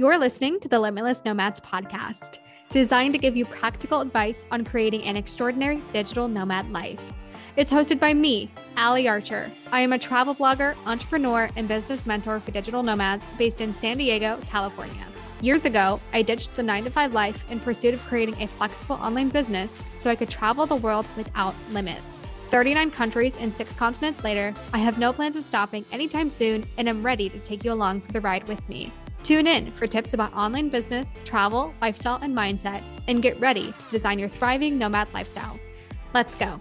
You're listening to the Limitless Nomads podcast, designed to give you practical advice on creating an extraordinary digital nomad life. It's hosted by me, Ally Archer. I am a travel blogger, entrepreneur, and business mentor for digital nomads based in San Diego, California. Years ago, I ditched the 9 to 5 life in pursuit of creating a flexible online business so I could travel the world without limits. 39 countries and six continents later, I have no plans of stopping anytime soon and am ready to take you along for the ride with me. Tune in for tips about online business, travel, lifestyle, and mindset, and get ready to design your thriving nomad lifestyle. Let's go.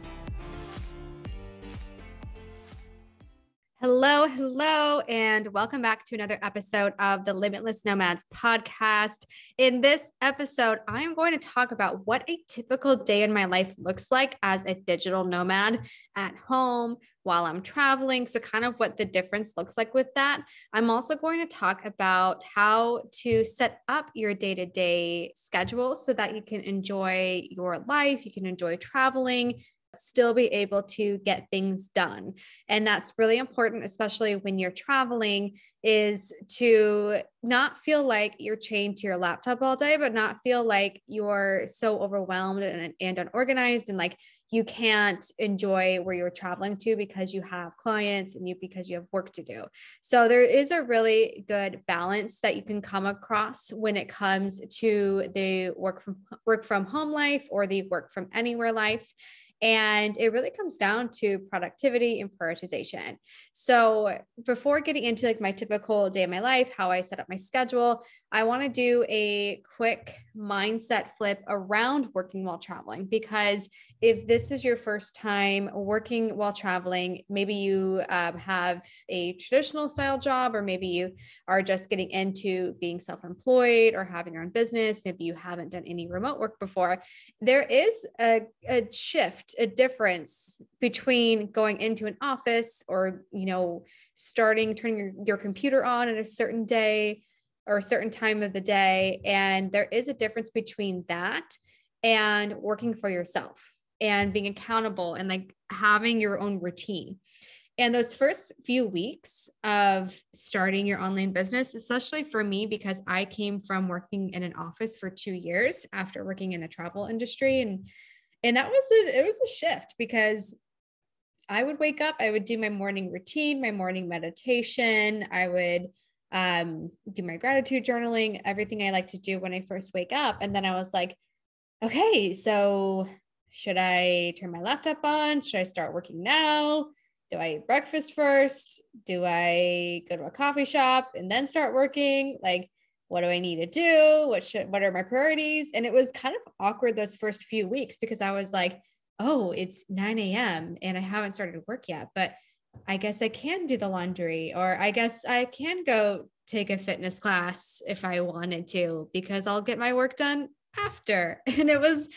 Hello, hello, and welcome back to another episode of the Limitless Nomads podcast. In this episode, I'm going to talk about what a typical day in my life looks like as a digital nomad at home while I'm traveling. So, kind of what the difference looks like with that. I'm also going to talk about how to set up your day to day schedule so that you can enjoy your life, you can enjoy traveling still be able to get things done. And that's really important, especially when you're traveling, is to not feel like you're chained to your laptop all day, but not feel like you're so overwhelmed and, and unorganized and like you can't enjoy where you're traveling to because you have clients and you because you have work to do. So there is a really good balance that you can come across when it comes to the work from work from home life or the work from anywhere life. And it really comes down to productivity and prioritization. So before getting into like my typical day of my life, how I set up my schedule, I want to do a quick mindset flip around working while traveling because if this is your first time working while traveling, maybe you um, have a traditional style job, or maybe you are just getting into being self employed or having your own business. Maybe you haven't done any remote work before. There is a, a shift, a difference between going into an office or, you know, starting turning your, your computer on at a certain day or a certain time of the day. And there is a difference between that and working for yourself and being accountable and like having your own routine. And those first few weeks of starting your online business, especially for me, because I came from working in an office for two years after working in the travel industry. And and that was a, it was a shift because I would wake up, I would do my morning routine, my morning meditation, I would um, do my gratitude journaling, everything I like to do when I first wake up. And then I was like, okay, so should I turn my laptop on? Should I start working now? Do I eat breakfast first? Do I go to a coffee shop and then start working? Like, what do I need to do? What should what are my priorities? And it was kind of awkward those first few weeks because I was like, oh, it's 9 a.m. and I haven't started work yet, but I guess I can do the laundry, or I guess I can go take a fitness class if I wanted to, because I'll get my work done after. And it was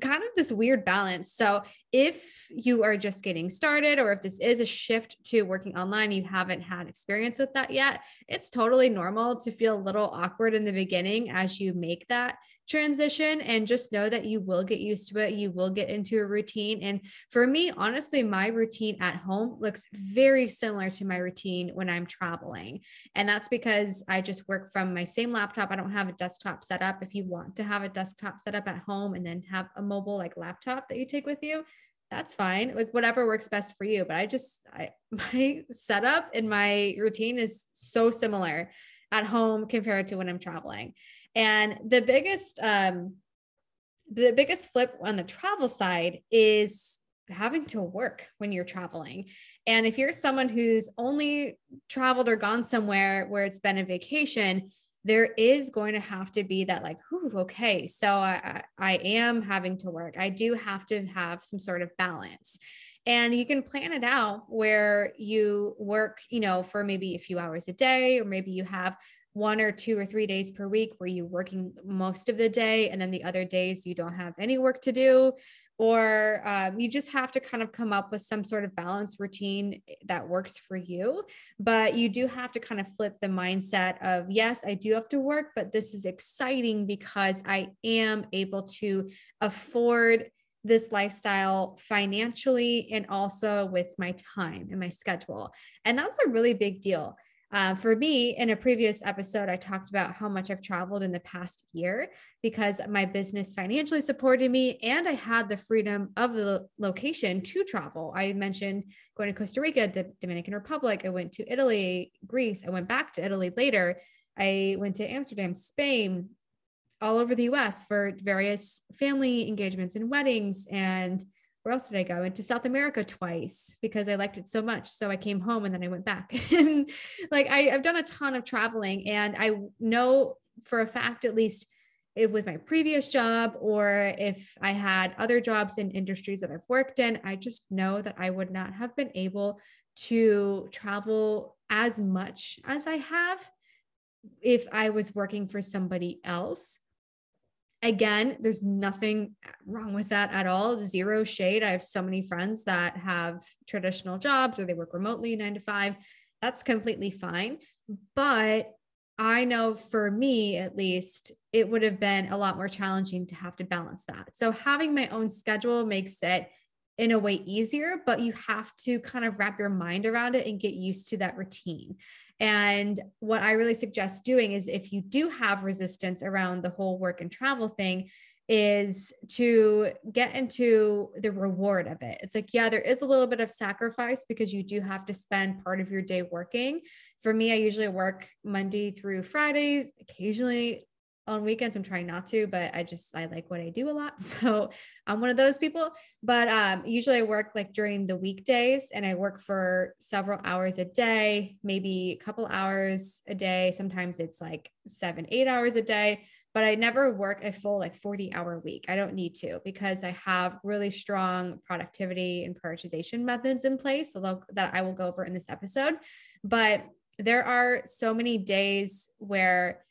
kind of this weird balance. So, if you are just getting started, or if this is a shift to working online, you haven't had experience with that yet, it's totally normal to feel a little awkward in the beginning as you make that transition and just know that you will get used to it. You will get into a routine. And for me, honestly, my routine at home looks very similar to my routine when I'm traveling. And that's because I just work from my same laptop. I don't have a desktop set up. If you want to have a desktop set up at home and then have a mobile like laptop that you take with you, that's fine. Like whatever works best for you. But I just, I, my setup and my routine is so similar at home compared to when I'm traveling. And the biggest, um, the biggest flip on the travel side is having to work when you're traveling. And if you're someone who's only traveled or gone somewhere where it's been a vacation, there is going to have to be that like, Ooh, okay, so I, I am having to work. I do have to have some sort of balance. And you can plan it out where you work, you know, for maybe a few hours a day, or maybe you have one or two or three days per week where you're working most of the day and then the other days you don't have any work to do. Or um, you just have to kind of come up with some sort of balance routine that works for you. But you do have to kind of flip the mindset of yes i do have to work but this is exciting because i am able to afford this lifestyle financially and also with my time and my schedule. And that's a really big deal Uh, for me, in a previous episode, I talked about how much I've traveled in the past year because my business financially supported me and I had the freedom of the location to travel. I mentioned going to Costa Rica, the Dominican Republic. I went to Italy, Greece. I went back to Italy later. I went to Amsterdam, Spain, all over the US for various family engagements and weddings and where else did I go? I went to South America twice because I liked it so much. So I came home and then I went back. and like I, I've done a ton of traveling and I know for a fact, at least if with my previous job or if I had other jobs in industries that I've worked in, I just know that I would not have been able to travel as much as I have if I was working for somebody else again, there's nothing wrong with that at all. Zero shade. I have so many friends that have traditional jobs or they work remotely nine to five. That's completely fine. But I know for me, at least, it would have been a lot more challenging to have to balance that. So having my own schedule makes it in a way easier, but you have to kind of wrap your mind around it and get used to that routine. And what I really suggest doing is if you do have resistance around the whole work and travel thing, is to get into the reward of it. It's like, yeah, there is a little bit of sacrifice because you do have to spend part of your day working. For me, I usually work Monday through Fridays, occasionally on weekends i'm trying not to but i just i like what i do a lot so i'm one of those people but um, usually i work like during the weekdays and i work for several hours a day maybe a couple hours a day sometimes it's like seven eight hours a day but i never work a full like 40 hour week i don't need to because i have really strong productivity and prioritization methods in place that i will go over in this episode but there are so many days where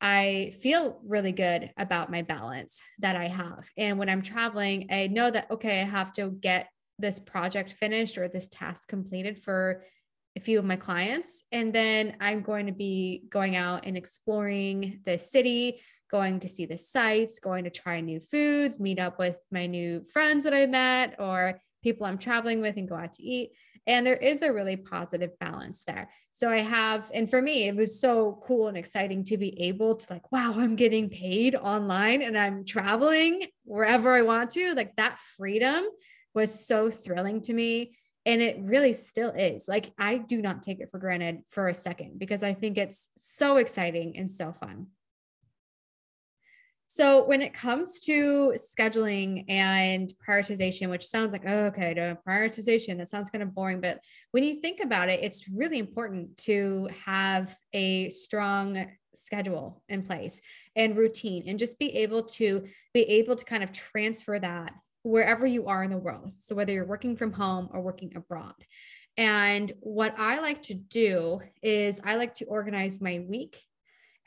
I feel really good about my balance that I have. And when I'm traveling, I know that, okay, I have to get this project finished or this task completed for a few of my clients. And then I'm going to be going out and exploring the city, going to see the sites, going to try new foods, meet up with my new friends that I met or people I'm traveling with and go out to eat. And there is a really positive balance there. So I have, and for me, it was so cool and exciting to be able to, like, wow, I'm getting paid online and I'm traveling wherever I want to. Like that freedom was so thrilling to me. And it really still is. Like, I do not take it for granted for a second because I think it's so exciting and so fun. So when it comes to scheduling and prioritization, which sounds like, oh, okay, prioritization, that sounds kind of boring. But when you think about it, it's really important to have a strong schedule in place and routine and just be able to be able to kind of transfer that wherever you are in the world. So whether you're working from home or working abroad. And what I like to do is I like to organize my week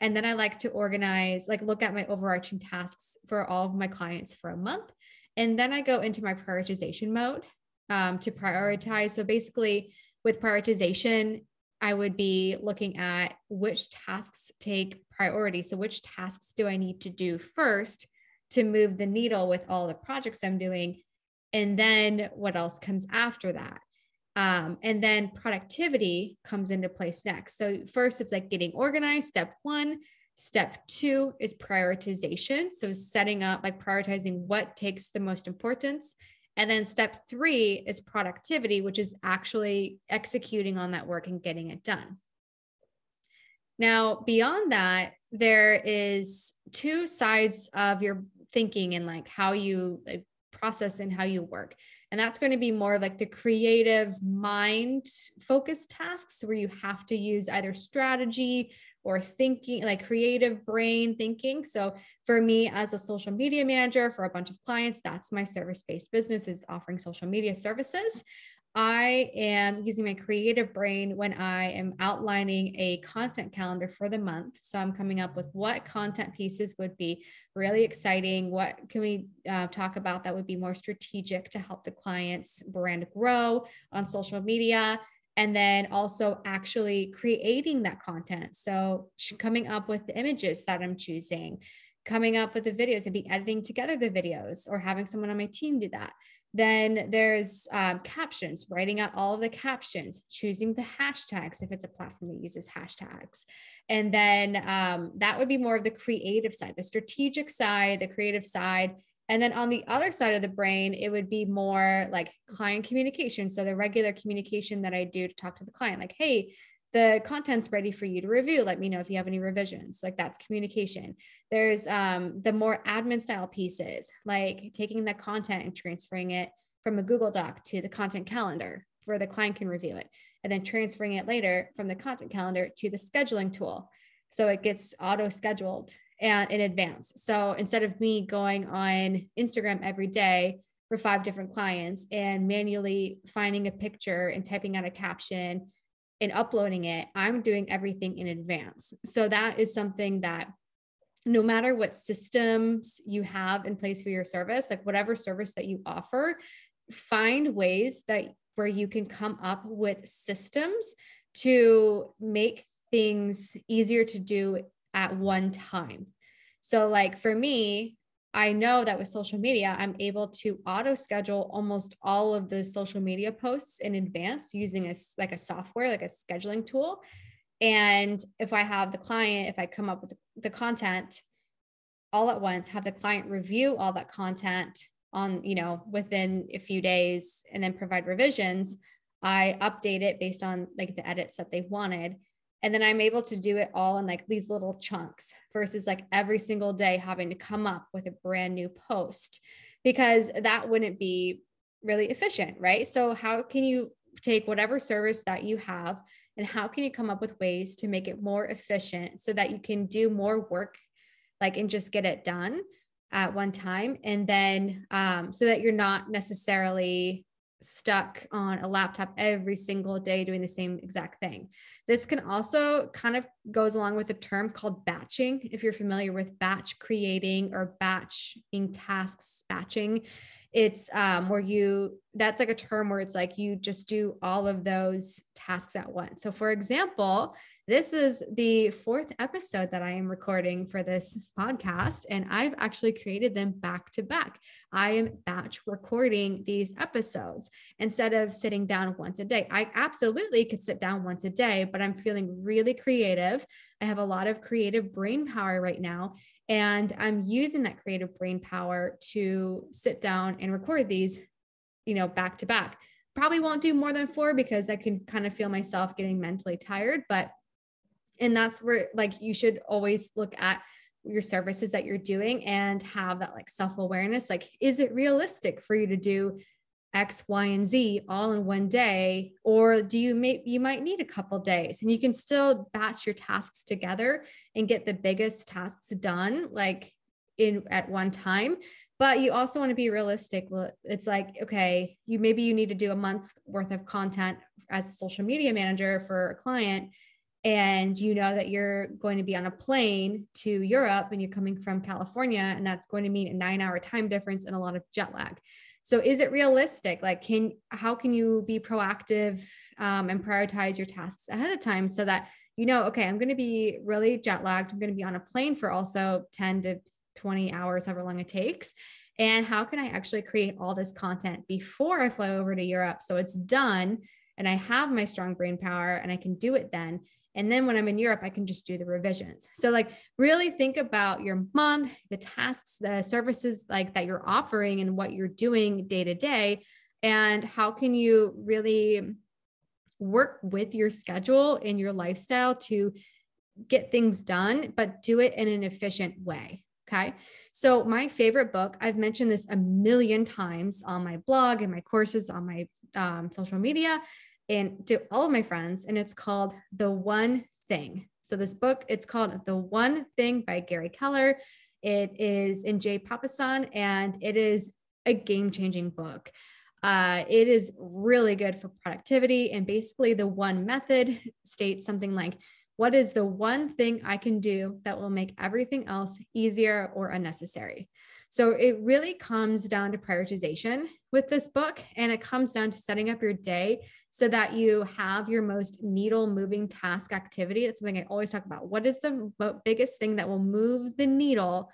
and then I like to organize, like look at my overarching tasks for all of my clients for a month. And then I go into my prioritization mode um, to prioritize. So basically, with prioritization, I would be looking at which tasks take priority. So, which tasks do I need to do first to move the needle with all the projects I'm doing? And then what else comes after that? Um, and then productivity comes into place next. So, first, it's like getting organized, step one. Step two is prioritization. So, setting up, like prioritizing what takes the most importance. And then step three is productivity, which is actually executing on that work and getting it done. Now, beyond that, there is two sides of your thinking and like how you like, process and how you work. And that's going to be more like the creative mind focused tasks where you have to use either strategy or thinking, like creative brain thinking. So for me as a social media manager for a bunch of clients, that's my service based business is offering social media services. I am using my creative brain when I am outlining a content calendar for the month. So I'm coming up with what content pieces would be really exciting. What can we uh, talk about that would be more strategic to help the client's brand grow on social media? And then also actually creating that content. So coming up with the images that I'm choosing, coming up with the videos and be editing together the videos or having someone on my team do that Then there's um, captions, writing out all of the captions, choosing the hashtags if it's a platform that uses hashtags. And then um, that would be more of the creative side, the strategic side, the creative side. And then on the other side of the brain, it would be more like client communication. So the regular communication that I do to talk to the client, like, hey, the content's ready for you to review. Let me know if you have any revisions. Like that's communication. There's um, the more admin style pieces, like taking the content and transferring it from a Google Doc to the content calendar where the client can review it, and then transferring it later from the content calendar to the scheduling tool. So it gets auto scheduled and in advance. So instead of me going on Instagram every day for five different clients and manually finding a picture and typing out a caption and uploading it, I'm doing everything in advance. So that is something that no matter what systems you have in place for your service, like whatever service that you offer, find ways that where you can come up with systems to make things easier to do at one time. So like for me, I know that with social media, I'm able to auto schedule almost all of the social media posts in advance using a like a software, like a scheduling tool. And if I have the client, if I come up with the, the content all at once, have the client review all that content on, you know, within a few days and then provide revisions, I update it based on like the edits that they wanted and then i'm able to do it all in like these little chunks versus like every single day having to come up with a brand new post because that wouldn't be really efficient right? So how can you take whatever service that you have and how can you come up with ways to make it more efficient so that you can do more work like and just get it done at one time? And then um, so that you're not necessarily stuck on a laptop every single day doing the same exact thing. This can also kind of goes along with a term called batching. If you're familiar with batch creating or batching tasks, batching, it's um, where you that's like a term where it's like you just do all of those tasks at once. So, for example, this is the fourth episode that I am recording for this podcast, and I've actually created them back to back. I am batch recording these episodes instead of sitting down once a day. I absolutely could sit down once a day, but I'm feeling really creative. I have a lot of creative brain power right now, and I'm using that creative brain power to sit down and record these, you know, back to back. Probably won't do more than four because I can kind of feel myself getting mentally tired, but and that's where like you should always look at your services that you're doing and have that like self-awareness like is it realistic for you to do x y and z all in one day? Or do you may you might need a couple days and you can still batch your tasks together and get the biggest tasks done like in at one time. But you also want to be realistic well it's like okay you maybe you need to do a month's worth of content as a social media manager for a client and you know that you're going to be on a plane to Europe and you're coming from California, and that's going to mean a nine hour time difference and a lot of jet lag. So, is it realistic? Like, can how can you be proactive um, and prioritize your tasks ahead of time so that you know, okay, I'm going to be really jet lagged. I'm going to be on a plane for also 10 to 20 hours, however long it takes. And how can I actually create all this content before I fly over to Europe so it's done and I have my strong brain power and I can do it then? And then when I'm in Europe, I can just do the revisions. So like really think about your month, the tasks, the services like that you're offering and what you're doing day to day. And how can you really work with your schedule and your lifestyle to get things done, but do it in an efficient way. Okay. So, my favorite book, I've mentioned this a million times on my blog and my courses on my um, social media, and to all of my friends, and it's called The One Thing. So this book, it's called The One Thing by Gary Keller. It is in Jay Papasan, and it is a game-changing book. Uh, it is really good for productivity. And basically, the one method states something like, What is the one thing I can do that will make everything else easier or unnecessary? So it really comes down to prioritization with this book, and it comes down to setting up your day so that you have your most needle moving task activity. That's something I always talk about. What is the biggest thing that will move the needle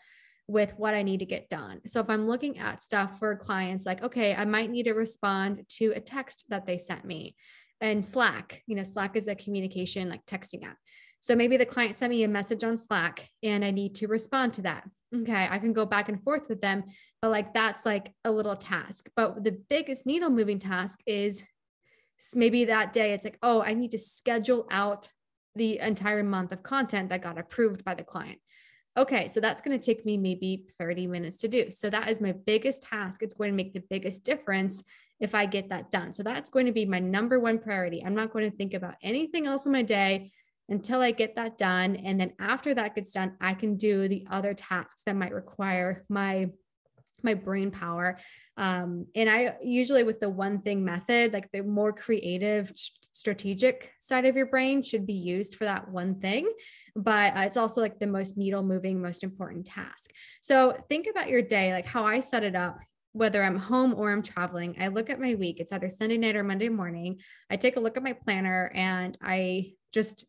with what I need to get done. So if I'm looking at stuff for clients, like, okay, I might need to respond to a text that they sent me and Slack, you know, Slack is a communication like texting app. So maybe the client sent me a message on Slack and I need to respond to that. Okay, I can go back and forth with them, but like that's like a little task. But the biggest needle moving task is maybe that day it's like, oh, I need to schedule out the entire month of content that got approved by the client. Okay, so that's going to take me maybe 30 minutes to do. So that is my biggest task. It's going to make the biggest difference if I get that done. So that's going to be my number one priority. I'm not going to think about anything else in my day until I get that done. And then after that gets done, I can do the other tasks that might require my my brain power. Um, and I usually with the one thing method, like the more creative, strategic side of your brain should be used for that one thing. But uh, it's also like the most needle moving, most important task. So think about your day, like how I set it up whether I'm home or I'm traveling, I look at my week. It's either Sunday night or Monday morning. I take a look at my planner and I just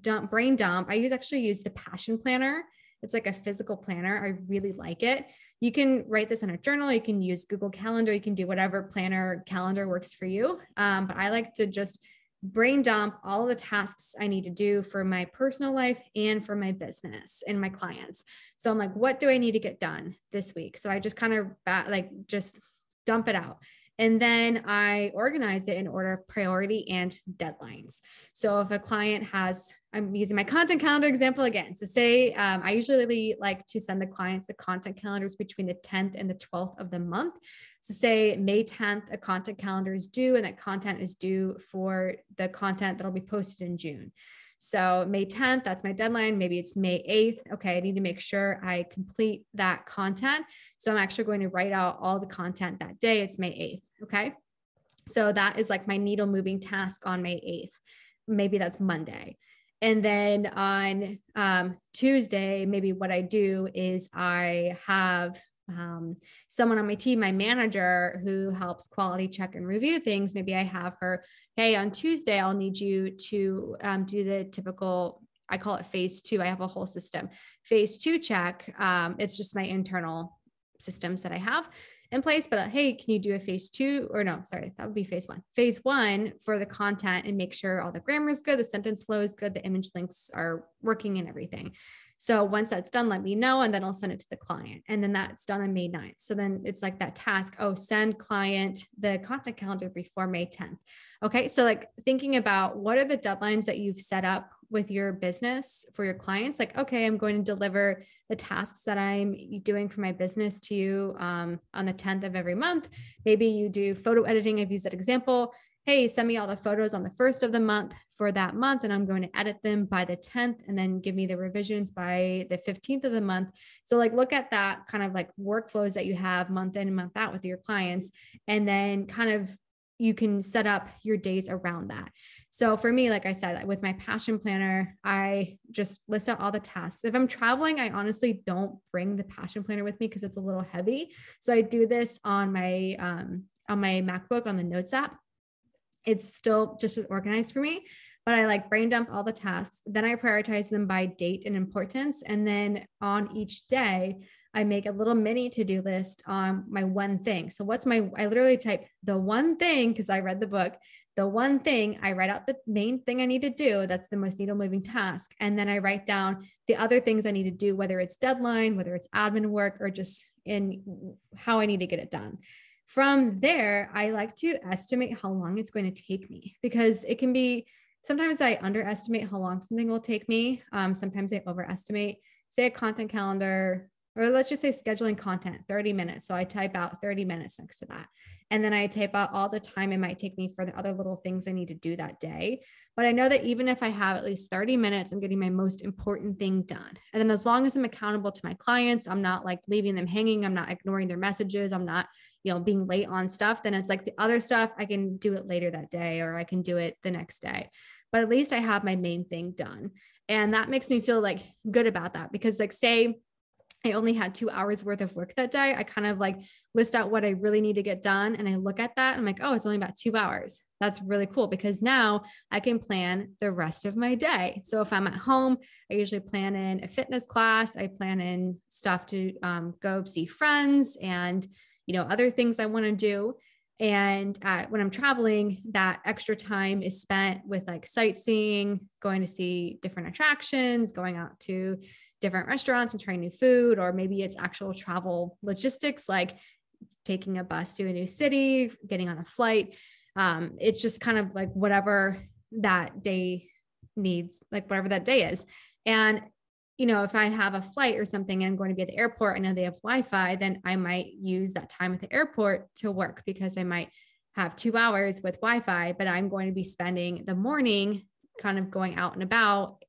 dump brain dump. I use actually use the passion planner. It's like a physical planner. I really like it. You can write this in a journal. You can use Google Calendar. You can do whatever planner calendar works for you. Um, but I like to just brain dump all the tasks I need to do for my personal life and for my business and my clients. So I'm like, what do I need to get done this week? So I just kind of like just dump it out. And then I organize it in order of priority and deadlines. So if a client has, I'm using my content calendar example again. So say um, I usually like to send the clients the content calendars between the 10th and the 12th of the month. So say May 10th, a content calendar is due and that content is due for the content that'll be posted in June. So May 10th, that's my deadline. Maybe it's May 8th. Okay, I need to make sure I complete that content. So I'm actually going to write out all the content that day. It's May 8th. Okay. So that is like my needle moving task on May 8th. Maybe that's Monday. And then on um, Tuesday, maybe what I do is I have um, someone on my team, my manager who helps quality check and review things, maybe I have her, hey, on Tuesday, I'll need you to um, do the typical, I call it phase two. I have a whole system. Phase two check, um, it's just my internal systems that I have in place. But uh, hey, can you do a phase two or no? Sorry, that would be phase one. Phase one for the content and make sure all the grammar is good, the sentence flow is good, the image links are working and everything. So once that's done, let me know, and then I'll send it to the client. And then that's done on May 9th. So then it's like that task oh, send client the content calendar before May 10th. Okay. So, like thinking about what are the deadlines that you've set up with your business for your clients? Like, okay, I'm going to deliver the tasks that I'm doing for my business to you um, on the 10th of every month. Maybe you do photo editing. I've used that example hey, send me all the photos on the first of the month for that month, and I'm going to edit them by the 10th and then give me the revisions by the 15th of the month. So, like, look at that kind of like workflows that you have month in and month out with your clients, and then kind of you can set up your days around that. So for me, like I said, with my passion planner, I just list out all the tasks. If I'm traveling, I honestly don't bring the passion planner with me because it's a little heavy. So I do this on my um, on my MacBook on the Notes app it's still just as organized for me but I like brain dump all the tasks. Then I prioritize them by date and importance. And then on each day, I make a little mini to do list on my one thing. So, what's my, I literally type the one thing because I read the book, the one thing, I write out the main thing I need to do. That's the most needle moving task. And then I write down the other things I need to do, whether it's deadline, whether it's admin work, or just in how I need to get it done. From there, I like to estimate how long it's going to take me because it can be sometimes I underestimate how long something will take me. Um, sometimes I overestimate, say, a content calendar, or let's just say scheduling content 30 minutes. So I type out 30 minutes next to that. And then I type out all the time it might take me for the other little things I need to do that day. But I know that even if I have at least 30 minutes, I'm getting my most important thing done. And then as long as I'm accountable to my clients, I'm not like leaving them hanging, I'm not ignoring their messages, I'm not, you know, being late on stuff, then it's like the other stuff I can do it later that day or I can do it the next day. But at least I have my main thing done. And that makes me feel like good about that because like say I only had two hours worth of work that day. I kind of like list out what I really need to get done. And I look at that. I'm like, oh, it's only about two hours. that's really cool because now I can plan the rest of my day. So if I'm at home, I usually plan in a fitness class, I plan in stuff to um, go see friends and, you know, other things I want to do. And uh, when I'm traveling, that extra time is spent with like sightseeing, going to see different attractions, going out to different restaurants and trying new food, or maybe it's actual travel logistics like taking a bus to a new city, getting on a flight. Um, it's just kind of like whatever that day needs, like whatever that day is. And you know, if I have a flight or something and I'm going to be at the airport, I know they have Wi Fi, then I might use that time at the airport to work because I might have two hours with Wi Fi, but I'm going to be spending the morning kind of going out and about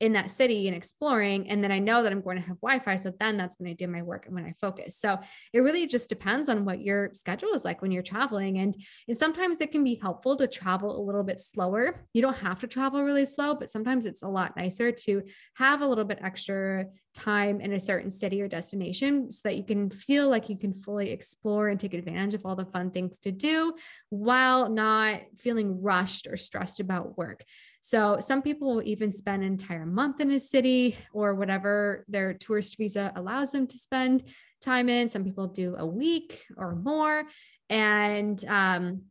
in that city and exploring. And then I know that I'm going to have Wi Fi. So then that's when I do my work and when I focus. So it really just depends on what your schedule is like when you're traveling. And, and sometimes it can be helpful to travel a little bit slower. You don't have to travel really slow, but sometimes it's a lot nicer to have a little bit extra time in a certain city or destination so that you can feel like you can fully explore and take advantage of all the fun things to do while not feeling rushed or stressed about work. So some people will even spend an entire month in a city or whatever their tourist visa allows them to spend time in. Some people do a week or more. And um,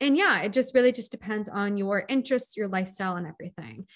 and yeah, it just really just depends on your interests, your lifestyle, and everything.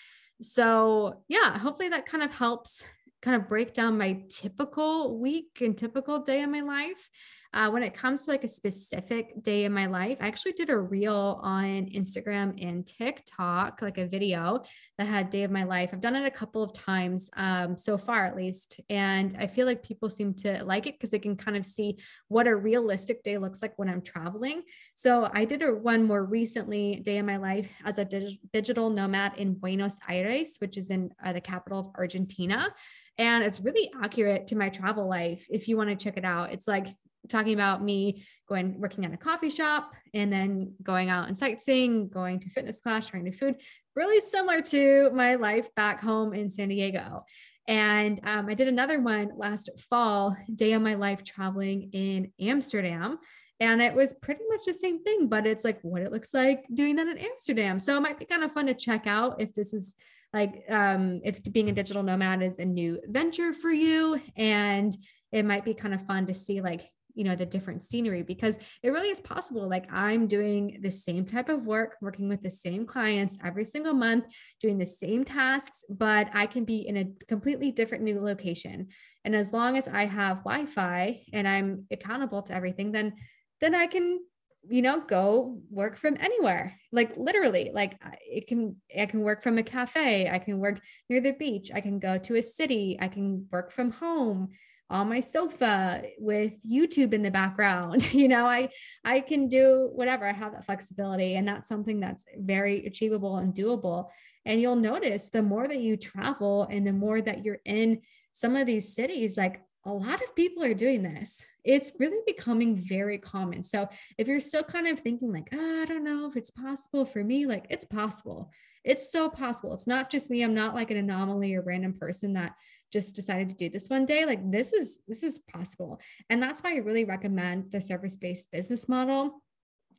So yeah, hopefully that kind of helps kind of break down my typical week and typical day in my life. Uh, when it comes to like a specific day in my life, I actually did a reel on Instagram and TikTok, like a video that had day of my life. I've done it a couple of times um, so far, at least. And I feel like people seem to like it because they can kind of see what a realistic day looks like when I'm traveling. So I did a one more recently, day in my life as a dig- digital nomad in Buenos Aires, which is in uh, the capital of Argentina. And it's really accurate to my travel life. If you want to check it out, it's like talking about me going working at a coffee shop and then going out and sightseeing, going to fitness class, trying new food, really similar to my life back home in San Diego. And um, I did another one last fall, day of my life traveling in Amsterdam. And it was pretty much the same thing, but it's like what it looks like doing that in Amsterdam. So it might be kind of fun to check out if this is like um, if being a digital nomad is a new venture for you and it might be kind of fun to see like you know the different scenery because it really is possible like i'm doing the same type of work working with the same clients every single month doing the same tasks but i can be in a completely different new location. And as long as i have wi-fi and i'm accountable to everything then then i can you know go work from anywhere. Like literally like it can i can work from a cafe i can work near the beach i can go to a city i can work from home on my sofa with YouTube in the background. You know, I I can do whatever. I have that flexibility and that's something that's very achievable and doable. And you'll notice the more that you travel and the more that you're in some of these cities like a lot of people are doing this. It's really becoming very common. So if you're still kind of thinking like, oh, I don't know if it's possible for me, like it's possible. It's so possible. It's not just me. I'm not like an anomaly or random person that just decided to do this one day like this is this is possible. And that's why i really recommend the service-based business model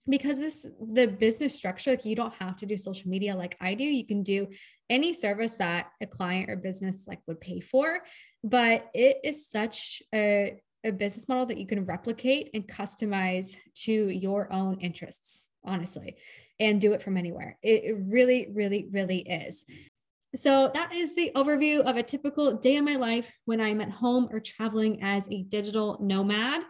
because this the business structure like you don't have to do social media like i do. You can do any service that a client or business like would pay for but it is such a, a business model that you can replicate and customize to your own interests honestly and do it from anywhere. It, it really really really is so, that is the overview of a typical day in my life when I'm at home or traveling as a digital nomad.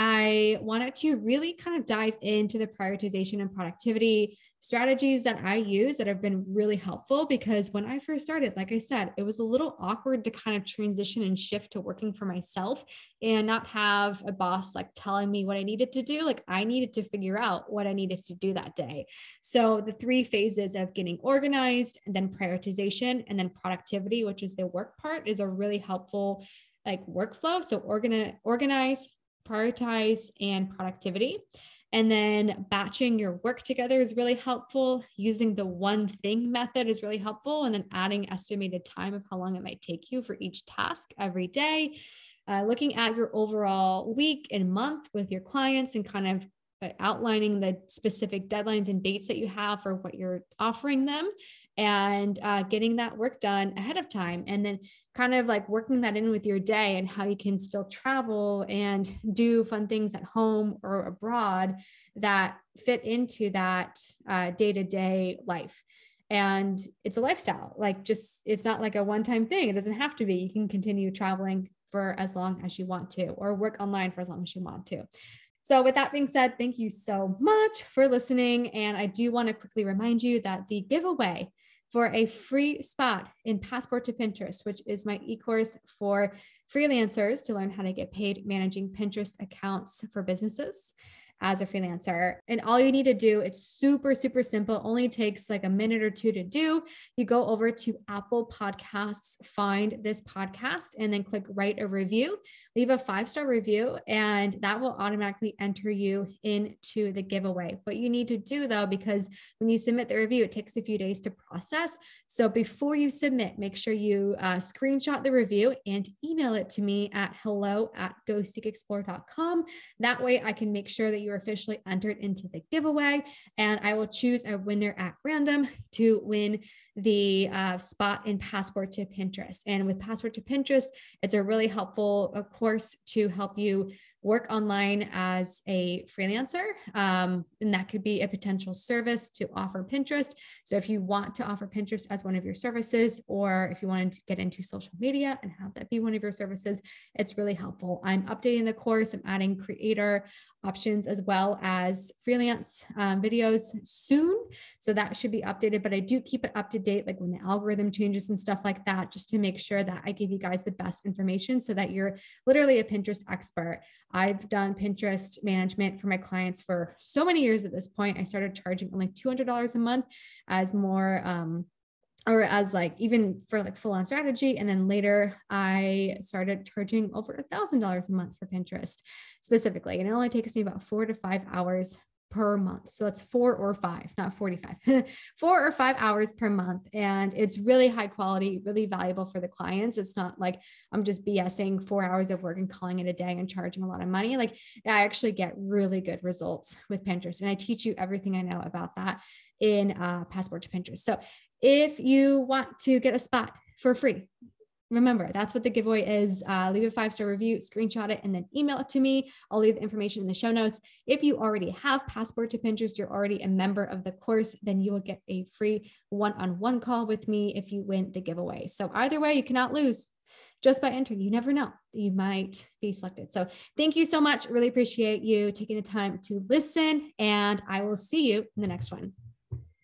I wanted to really kind of dive into the prioritization and productivity strategies that I use that have been really helpful because when I first started, like I said, it was a little awkward to kind of transition and shift to working for myself and not have a boss like telling me what I needed to do. Like I needed to figure out what I needed to do that day. So the three phases of getting organized and then prioritization and then productivity, which is the work part, is a really helpful like workflow. So organize, organize, prioritize, and productivity. And then batching your work together is really helpful. Using the one thing method is really helpful. And then adding estimated time of how long it might take you for each task every day. Uh, looking at your overall week and month with your clients and kind of uh, outlining the specific deadlines and dates that you have for what you're offering them and uh, getting that work done ahead of time and then kind of like working that in with your day and how you can still travel and do fun things at home or abroad that fit into that day to day life. And it's a lifestyle like just it's not like a one time thing. It doesn't have to be. You can continue traveling for as long as you want to or work online for as long as you want to. So, with that being said, thank you so much for listening. And I do want to quickly remind you that the giveaway for a free spot in Passport to Pinterest, which is my e course for freelancers to learn how to get paid managing Pinterest accounts for businesses as a freelancer. And all you need to do, it's super, super simple, only takes like a minute or two to do. You go over to Apple Podcasts, find this podcast, and then click write a review, leave a five star review, and that will automatically enter you into the giveaway. What you need to do though, because when you submit the review, it takes a few days to process. So before you submit, make sure you uh, screenshot the review and email it to me at hello at goseekexplore.com. That way I can make sure that you you're officially entered into the giveaway. And I will choose a winner at random to win the uh, spot in Passport to Pinterest. And with Passport to Pinterest, it's a really helpful uh, course to help you work online as a freelancer. Um, and that could be a potential service to offer Pinterest. So if you want to offer Pinterest as one of your services, or if you wanted to get into social media and have that be one of your services, it's really helpful. I'm updating the course, I'm adding creator options as well as freelance um, videos soon. So that should be updated, but I do keep it up to date, like when the algorithm changes and stuff like that, just to make sure that I give you guys the best information so that you're literally a Pinterest expert. I've done Pinterest management for my clients for so many years at this point. I started charging only $200 a month as more, um, or as like even for like full on strategy. And then later I started charging over a thousand dollars a month for Pinterest specifically. And it only takes me about four to five hours per month. So that's four or five, not 45, four or five hours per month. And it's really high quality, really valuable for the clients. It's not like I'm just BSing four hours of work and calling it a day and charging a lot of money. Like I actually get really good results with Pinterest. And I teach you everything I know about that in uh, Passport to Pinterest. So if you want to get a spot for free, remember that's what the giveaway is. Uh, leave a five star review screenshot it and then email it to me. I'll leave the information in the show notes. If you already have passport to pinterest you're already a member of the course then you will get a free one-on-one call with me if you win the giveaway. So either way you cannot lose. Just by entering you never know you might be selected. So thank you so much. Really appreciate you taking the time to listen and i will see you in the next one